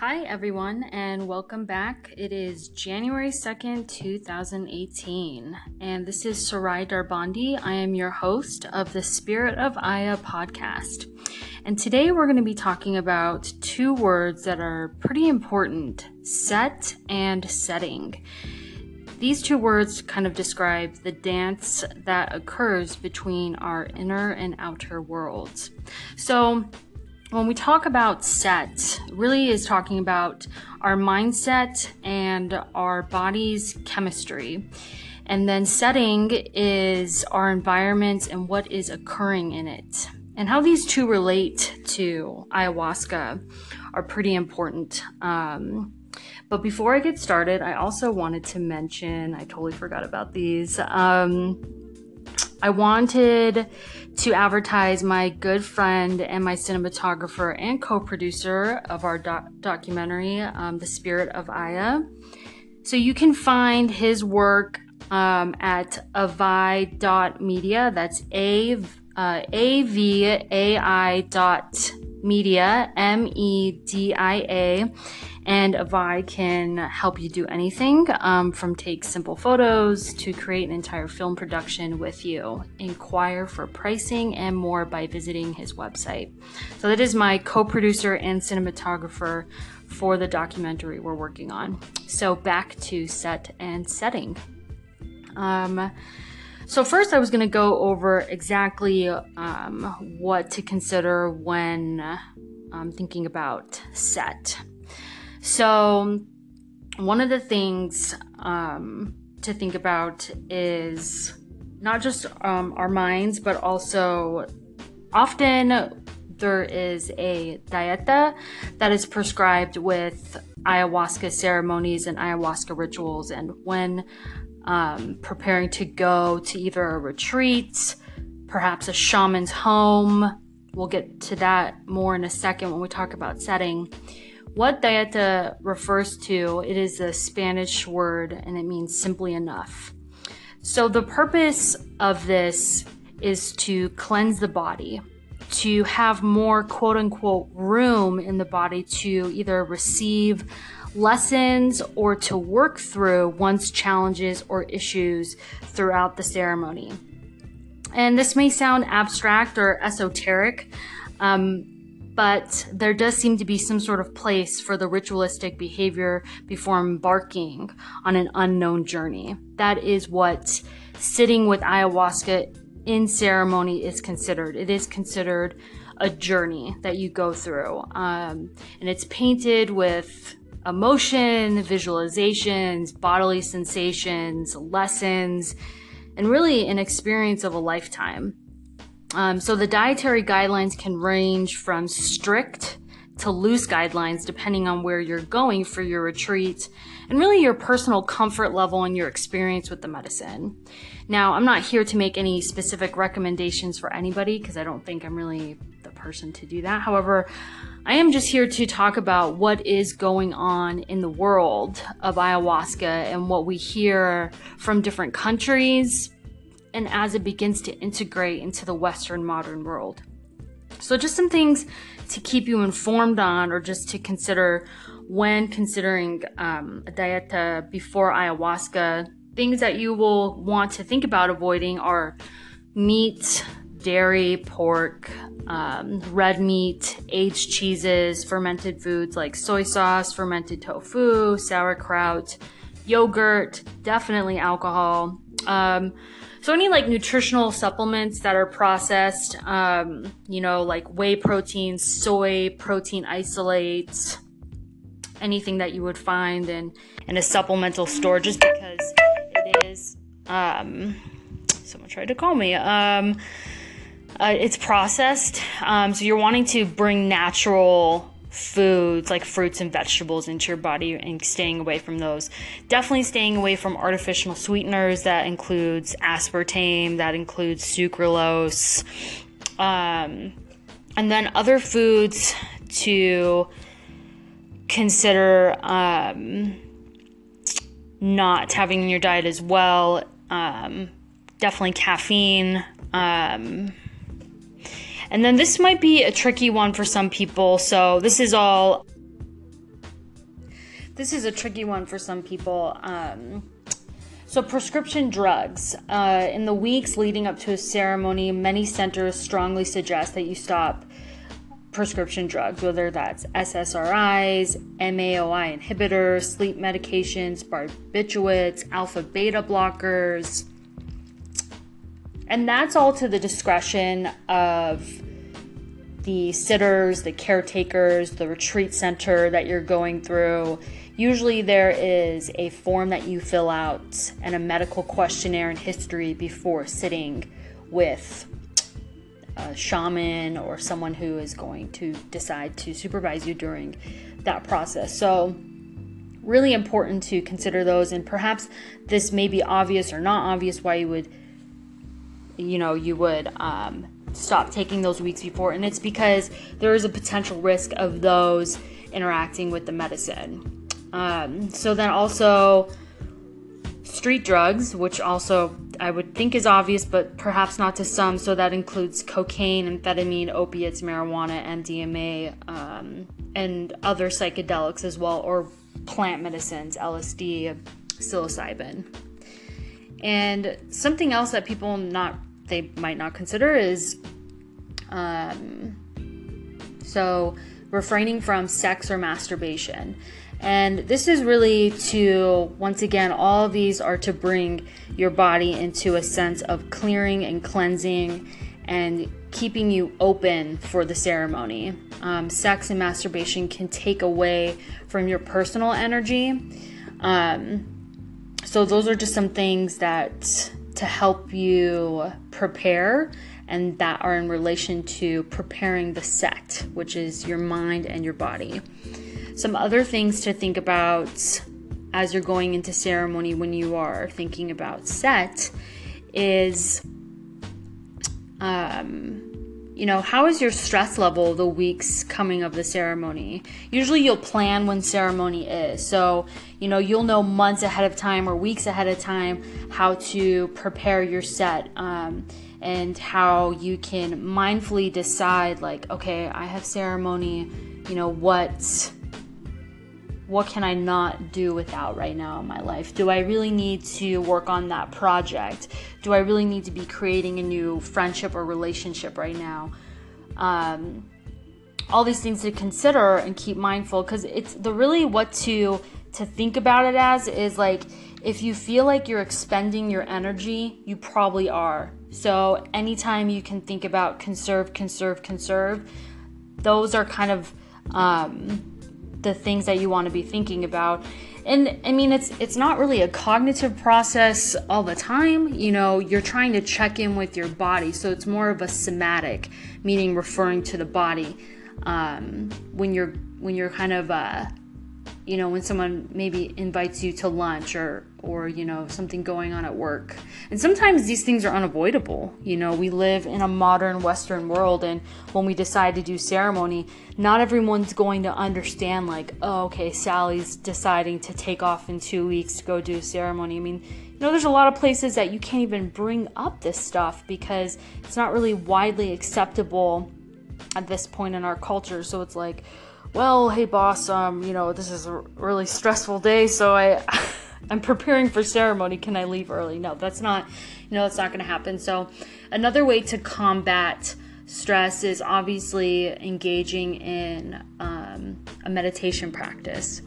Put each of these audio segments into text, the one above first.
Hi, everyone, and welcome back. It is January 2nd, 2018, and this is Sarai Darbandi. I am your host of the Spirit of Aya podcast. And today we're going to be talking about two words that are pretty important set and setting. These two words kind of describe the dance that occurs between our inner and outer worlds. So, when we talk about set, really is talking about our mindset and our body's chemistry. And then setting is our environment and what is occurring in it. And how these two relate to ayahuasca are pretty important. Um, but before I get started, I also wanted to mention I totally forgot about these. Um, I wanted to advertise my good friend and my cinematographer and co producer of our doc- documentary, um, The Spirit of Aya. So you can find his work um, at avai.media. That's A uh, A V A I dot media, M E D I A. And Avai can help you do anything um, from take simple photos to create an entire film production with you. Inquire for pricing and more by visiting his website. So, that is my co producer and cinematographer for the documentary we're working on. So, back to set and setting. Um, so, first, I was going to go over exactly um, what to consider when um, thinking about set. So, one of the things um, to think about is not just um, our minds, but also often there is a dieta that is prescribed with ayahuasca ceremonies and ayahuasca rituals. And when um, preparing to go to either a retreat, perhaps a shaman's home, we'll get to that more in a second when we talk about setting what dieta refers to, it is a Spanish word and it means simply enough. So the purpose of this is to cleanse the body, to have more quote unquote room in the body to either receive lessons or to work through one's challenges or issues throughout the ceremony. And this may sound abstract or esoteric. Um, but there does seem to be some sort of place for the ritualistic behavior before embarking on an unknown journey. That is what sitting with ayahuasca in ceremony is considered. It is considered a journey that you go through. Um, and it's painted with emotion, visualizations, bodily sensations, lessons, and really an experience of a lifetime. Um, so the dietary guidelines can range from strict to loose guidelines depending on where you're going for your retreat and really your personal comfort level and your experience with the medicine. Now, I'm not here to make any specific recommendations for anybody because I don't think I'm really the person to do that. However, I am just here to talk about what is going on in the world of ayahuasca and what we hear from different countries, and as it begins to integrate into the Western modern world. So, just some things to keep you informed on, or just to consider when considering um, a dieta before ayahuasca. Things that you will want to think about avoiding are meat, dairy, pork, um, red meat, aged cheeses, fermented foods like soy sauce, fermented tofu, sauerkraut, yogurt, definitely alcohol. Um, so any like nutritional supplements that are processed, um, you know, like whey protein, soy protein isolates, anything that you would find in in a supplemental store, just because it is. Um, someone tried to call me. Um, uh, it's processed, um, so you're wanting to bring natural foods like fruits and vegetables into your body and staying away from those. Definitely staying away from artificial sweeteners that includes aspartame, that includes sucralose. Um, and then other foods to consider um, not having in your diet as well. Um, definitely caffeine. Um, and then this might be a tricky one for some people. So this is all this is a tricky one for some people. Um, so, prescription drugs. Uh, in the weeks leading up to a ceremony, many centers strongly suggest that you stop prescription drugs, whether that's SSRIs, MAOI inhibitors, sleep medications, barbiturates, alpha beta blockers. And that's all to the discretion of the sitters, the caretakers, the retreat center that you're going through Usually, there is a form that you fill out and a medical questionnaire and history before sitting with a shaman or someone who is going to decide to supervise you during that process. So, really important to consider those, and perhaps this may be obvious or not obvious why you would, you know, you would um, stop taking those weeks before, and it's because there is a potential risk of those interacting with the medicine. Um, so then also street drugs, which also I would think is obvious, but perhaps not to some. So that includes cocaine, amphetamine, opiates, marijuana, MDMA, um, and other psychedelics as well, or plant medicines, LSD, psilocybin. And something else that people not they might not consider is um, so refraining from sex or masturbation. And this is really to, once again, all these are to bring your body into a sense of clearing and cleansing and keeping you open for the ceremony. Um, sex and masturbation can take away from your personal energy. Um, so, those are just some things that to help you prepare and that are in relation to preparing the set, which is your mind and your body. Some other things to think about as you're going into ceremony when you are thinking about set is um, you know, how is your stress level the weeks coming of the ceremony? Usually you'll plan when ceremony is. So, you know, you'll know months ahead of time or weeks ahead of time how to prepare your set um, and how you can mindfully decide, like, okay, I have ceremony, you know, what what can I not do without right now in my life? Do I really need to work on that project? Do I really need to be creating a new friendship or relationship right now? Um, all these things to consider and keep mindful because it's the really what to to think about it as is like if you feel like you're expending your energy, you probably are. So anytime you can think about conserve, conserve, conserve, those are kind of um, the things that you want to be thinking about. And i mean it's it's not really a cognitive process all the time. You know you're trying to check in with your body. So it's more of a somatic meaning referring to the body um, when you're when you're kind of uh, you know when someone maybe invites you to lunch or or you know something going on at work. And sometimes these things are unavoidable. You know we live in a modern western world and when we decide to do ceremony not everyone's going to understand like oh okay sally's deciding to take off in two weeks to go do a ceremony. I mean you know there's a lot of places that you can't even bring up this stuff because it's not really widely acceptable at this point in our culture. So it's like well, hey boss, um, you know, this is a really stressful day, so I I'm preparing for ceremony. Can I leave early? No, that's not, you know, that's not going to happen. So, another way to combat stress is obviously engaging in um, a meditation practice.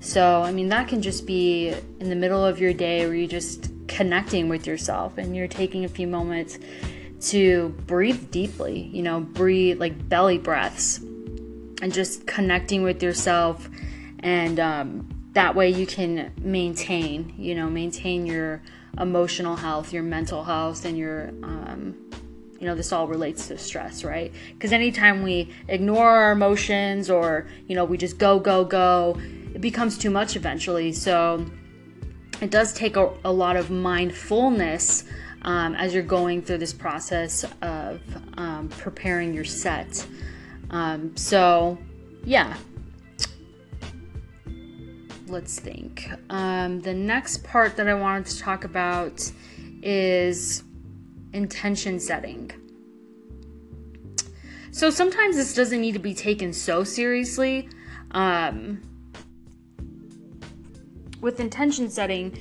So, I mean, that can just be in the middle of your day where you're just connecting with yourself and you're taking a few moments to breathe deeply, you know, breathe like belly breaths and just connecting with yourself and um, that way you can maintain you know maintain your emotional health your mental health and your um, you know this all relates to stress right? Because anytime we ignore our emotions or you know we just go go go it becomes too much eventually. So it does take a, a lot of mindfulness um, as you're going through this process of um, preparing your set um, so, yeah. Let's think. Um, the next part that I wanted to talk about is intention setting. So sometimes this doesn't need to be taken so seriously. Um, with intention setting,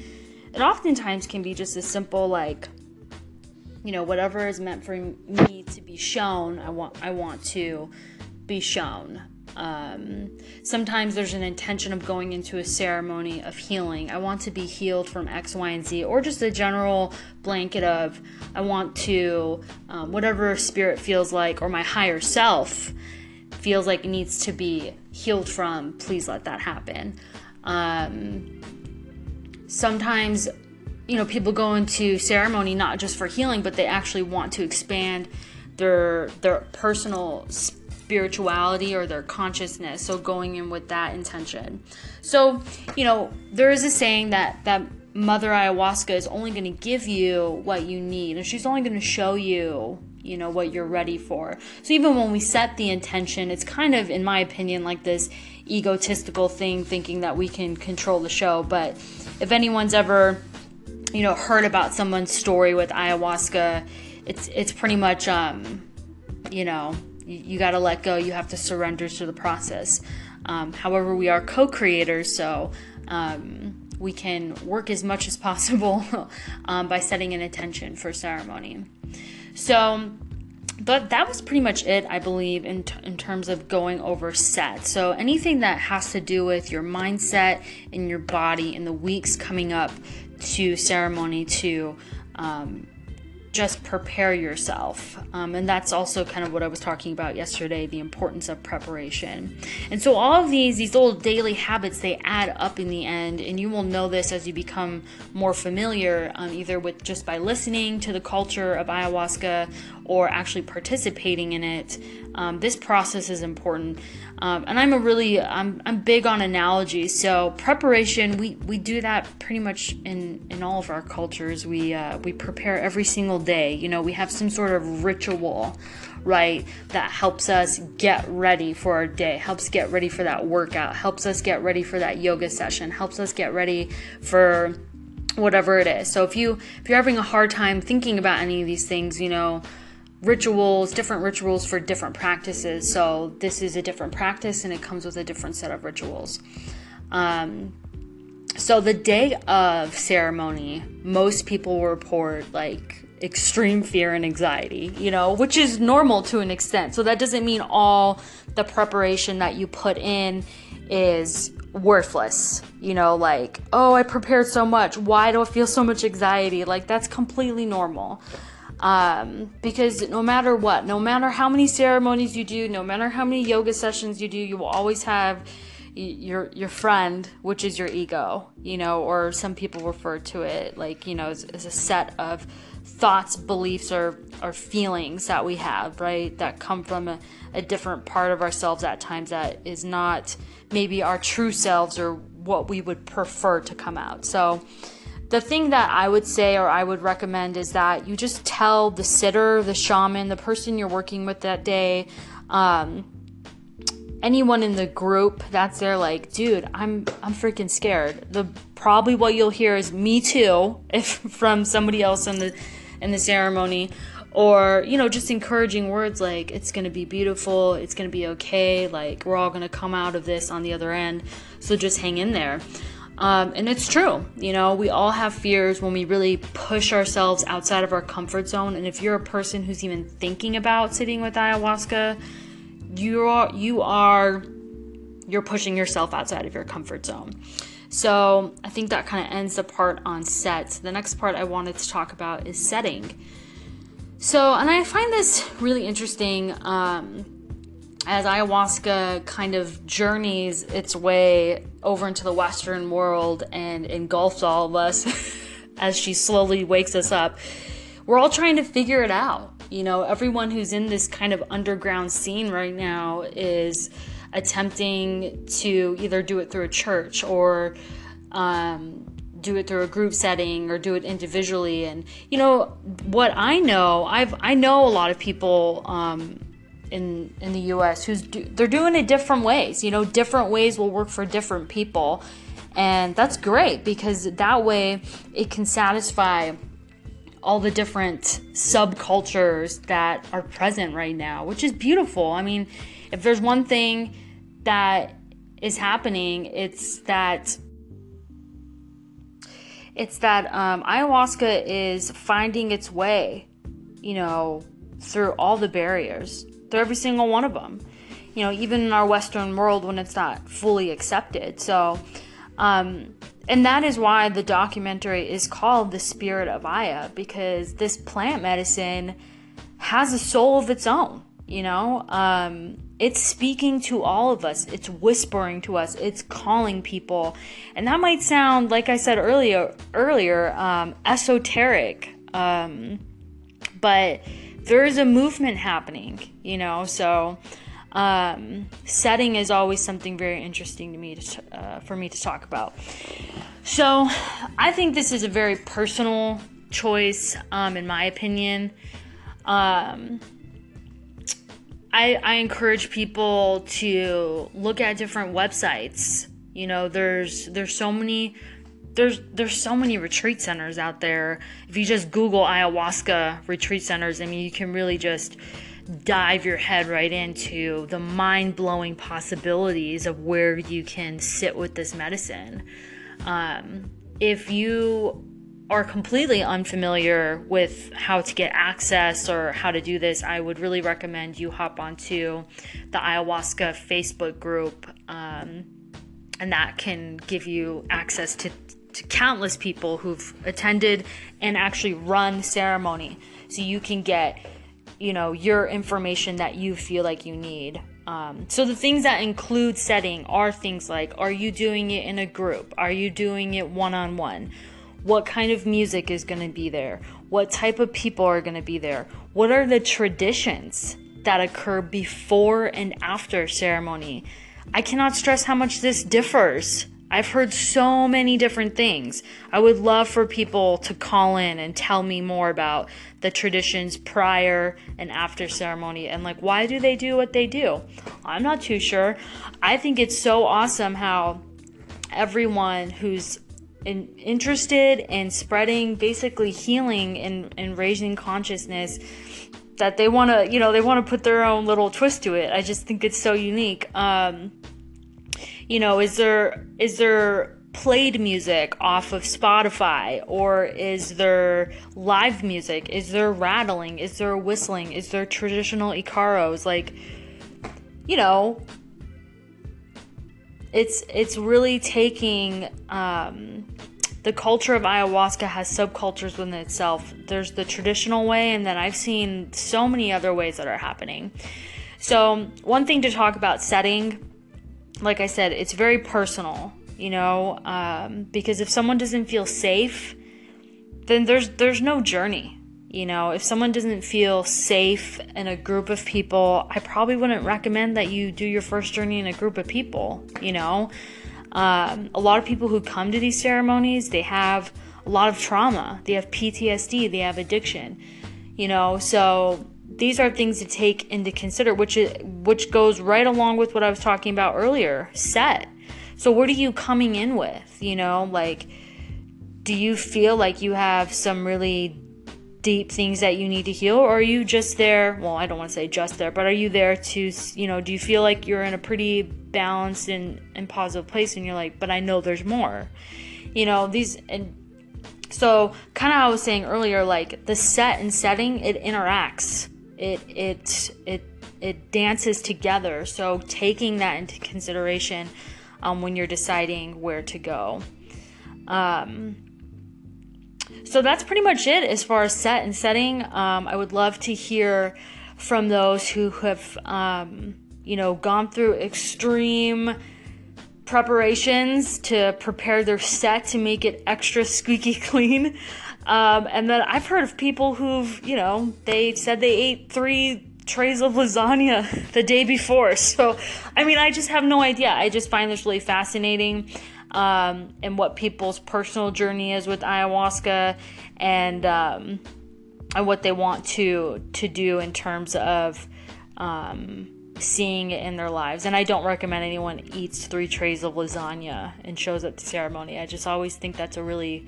it oftentimes can be just as simple like, you know, whatever is meant for me to be shown, I want I want to be shown. Um, sometimes there's an intention of going into a ceremony of healing. I want to be healed from X, Y, and Z, or just a general blanket of I want to, um, whatever spirit feels like, or my higher self feels like needs to be healed from, please let that happen. Um, sometimes, you know, people go into ceremony not just for healing, but they actually want to expand their their personal spirituality or their consciousness. So going in with that intention. So, you know, there is a saying that that Mother Ayahuasca is only going to give you what you need, and she's only going to show you you know what you're ready for so even when we set the intention it's kind of in my opinion like this egotistical thing thinking that we can control the show but if anyone's ever you know heard about someone's story with ayahuasca it's it's pretty much um you know you, you got to let go you have to surrender to the process um, however we are co-creators so um, we can work as much as possible um, by setting an intention for ceremony so but that was pretty much it, I believe, in, t- in terms of going over set. So anything that has to do with your mindset and your body in the weeks coming up to ceremony to um, just prepare yourself. Um, and that's also kind of what I was talking about yesterday the importance of preparation. And so, all of these, these little daily habits, they add up in the end. And you will know this as you become more familiar, um, either with just by listening to the culture of ayahuasca or actually participating in it. Um, this process is important. Um, and I'm a really I'm, I'm big on analogies. So preparation we, we do that pretty much in, in all of our cultures. We uh, we prepare every single day. You know we have some sort of ritual, right? That helps us get ready for our day. Helps get ready for that workout. Helps us get ready for that yoga session. Helps us get ready for whatever it is. So if you if you're having a hard time thinking about any of these things, you know rituals, different rituals for different practices. So this is a different practice and it comes with a different set of rituals. Um, so the day of ceremony, most people report like extreme fear and anxiety, you know, which is normal to an extent. So that doesn't mean all the preparation that you put in is worthless. You know, like, oh, I prepared so much. Why do I feel so much anxiety? Like, that's completely normal. Um, because no matter what, no matter how many ceremonies you do, no matter how many yoga sessions you do, you will always have your your friend, which is your ego, you know, or some people refer to it like you know as, as a set of thoughts, beliefs, or or feelings that we have, right? That come from a, a different part of ourselves at times that is not maybe our true selves or what we would prefer to come out. So the thing that I would say or I would recommend is that you just tell the sitter, the shaman, the person you're working with that day, um, anyone in the group that's there like dude i'm i'm freaking scared. The probably what you'll hear is me too if from somebody else in the in the ceremony. Or you know just encouraging words like it's going to be beautiful it's going to be okay like we're all going to come out of this on the other end. So just hang in there um, and it's true, you know, we all have fears when we really push ourselves outside of our comfort zone. And if you're a person who's even thinking about sitting with ayahuasca, you are you are you're pushing yourself outside of your comfort zone. So I think that kind of ends the part on set. The next part I wanted to talk about is setting. So, and I find this really interesting. Um, as ayahuasca kind of journeys its way over into the Western world and engulfs all of us as she slowly wakes us up, we're all trying to figure it out. You know, everyone who's in this kind of underground scene right now is attempting to either do it through a church or um, do it through a group setting or do it individually. And you know what I know, I've I know a lot of people. Um, in in the US who's do, they're doing it different ways. You know, different ways will work for different people. And that's great because that way it can satisfy all the different subcultures that are present right now, which is beautiful. I mean, if there's one thing that is happening, it's that it's that um, ayahuasca is finding its way, you know, through all the barriers, through every single one of them. You know, even in our Western world when it's not fully accepted. So, um, and that is why the documentary is called The Spirit of Aya, because this plant medicine has a soul of its own, you know? Um, it's speaking to all of us, it's whispering to us, it's calling people. And that might sound, like I said earlier, earlier, um, esoteric. Um, but there is a movement happening, you know, so um, setting is always something very interesting to me to, uh, for me to talk about. So I think this is a very personal choice, um, in my opinion. Um, I, I encourage people to look at different websites. You know, there's there's so many there's there's so many retreat centers out there. If you just Google ayahuasca retreat centers, I mean, you can really just dive your head right into the mind blowing possibilities of where you can sit with this medicine. Um, if you are completely unfamiliar with how to get access or how to do this, I would really recommend you hop onto the ayahuasca Facebook group. Um, and that can give you access to, to countless people who've attended and actually run ceremony. So you can get you know your information that you feel like you need. Um, so the things that include setting are things like are you doing it in a group? Are you doing it one-on-one? What kind of music is going to be there? What type of people are going to be there? What are the traditions that occur before and after ceremony? I cannot stress how much this differs I've heard so many different things. I would love for people to call in and tell me more about the traditions prior and after ceremony and like why do they do what they do? I'm not too sure. I think it's so awesome how everyone who's in, interested in spreading basically healing and, and raising consciousness that they want to you know they want to put their own little twist to it i just think it's so unique um, you know, is there is there played music off of Spotify or is there live music? Is there rattling? Is there whistling? Is there traditional icaros like you know, it's it's really taking um, the culture of ayahuasca has subcultures within itself. There's the traditional way, and then I've seen so many other ways that are happening. So, one thing to talk about setting like I said, it's very personal, you know, um, because if someone doesn't feel safe, then there's there's no journey. You know, if someone doesn't feel safe in a group of people, I probably wouldn't recommend that you do your first journey in a group of people. You know, um, a lot of people who come to these ceremonies, they have a lot of trauma, they have PTSD, they have addiction. You know, so these are things to take into consider which is, which goes right along with what I was talking about earlier set. So what are you coming in with you know? Like do you feel like you have some really deep things that you need to heal or are you just there well I don't want to say just there but are you there to you know do you feel like you're in a pretty balanced and, and positive place and you're like but I know there's more you know? These and so kind of I was saying earlier like the set and setting it interacts it it it it dances together. So taking that into consideration um, when you're deciding where to go. Um, so that's pretty much it as far as set and setting. Um, I would love to hear from those who have, um, you know, gone through extreme preparations to prepare their set to make it extra squeaky clean. Um, and then I've heard of people who've, you know, they said they ate three trays of lasagna the day before. So, I mean, I just have no idea. I just find this really fascinating um, and what people's personal journey is with ayahuasca and um, and what they want to to do in terms of um, seeing it in their lives. And I don't recommend anyone eats three trays of lasagna and shows up to ceremony. I just always think that's a really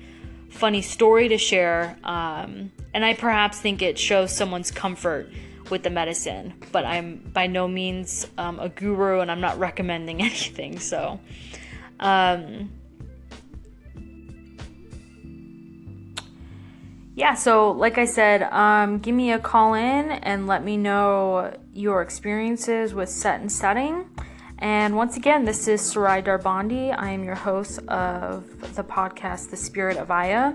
funny story to share. Um, and I perhaps think it shows someone's comfort with the medicine. But I'm by no means um, a guru and I'm not recommending anything. So, um, yeah, so like I said, um, give me a call in and let me know your experiences with set and setting. And once again, this is Sarai Darbandi. I am your host of the podcast, The Spirit of Aya.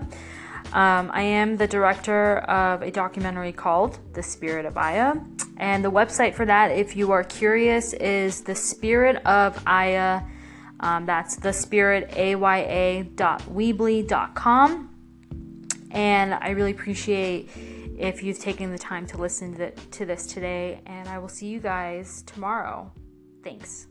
Um, I am the director of a documentary called The Spirit of Aya. And the website for that, if you are curious, is The Spirit of Aya. Um, that's the spirit aya.weebly.com. And I really appreciate if you've taken the time to listen to, this today. And I will see you guys tomorrow. Thanks.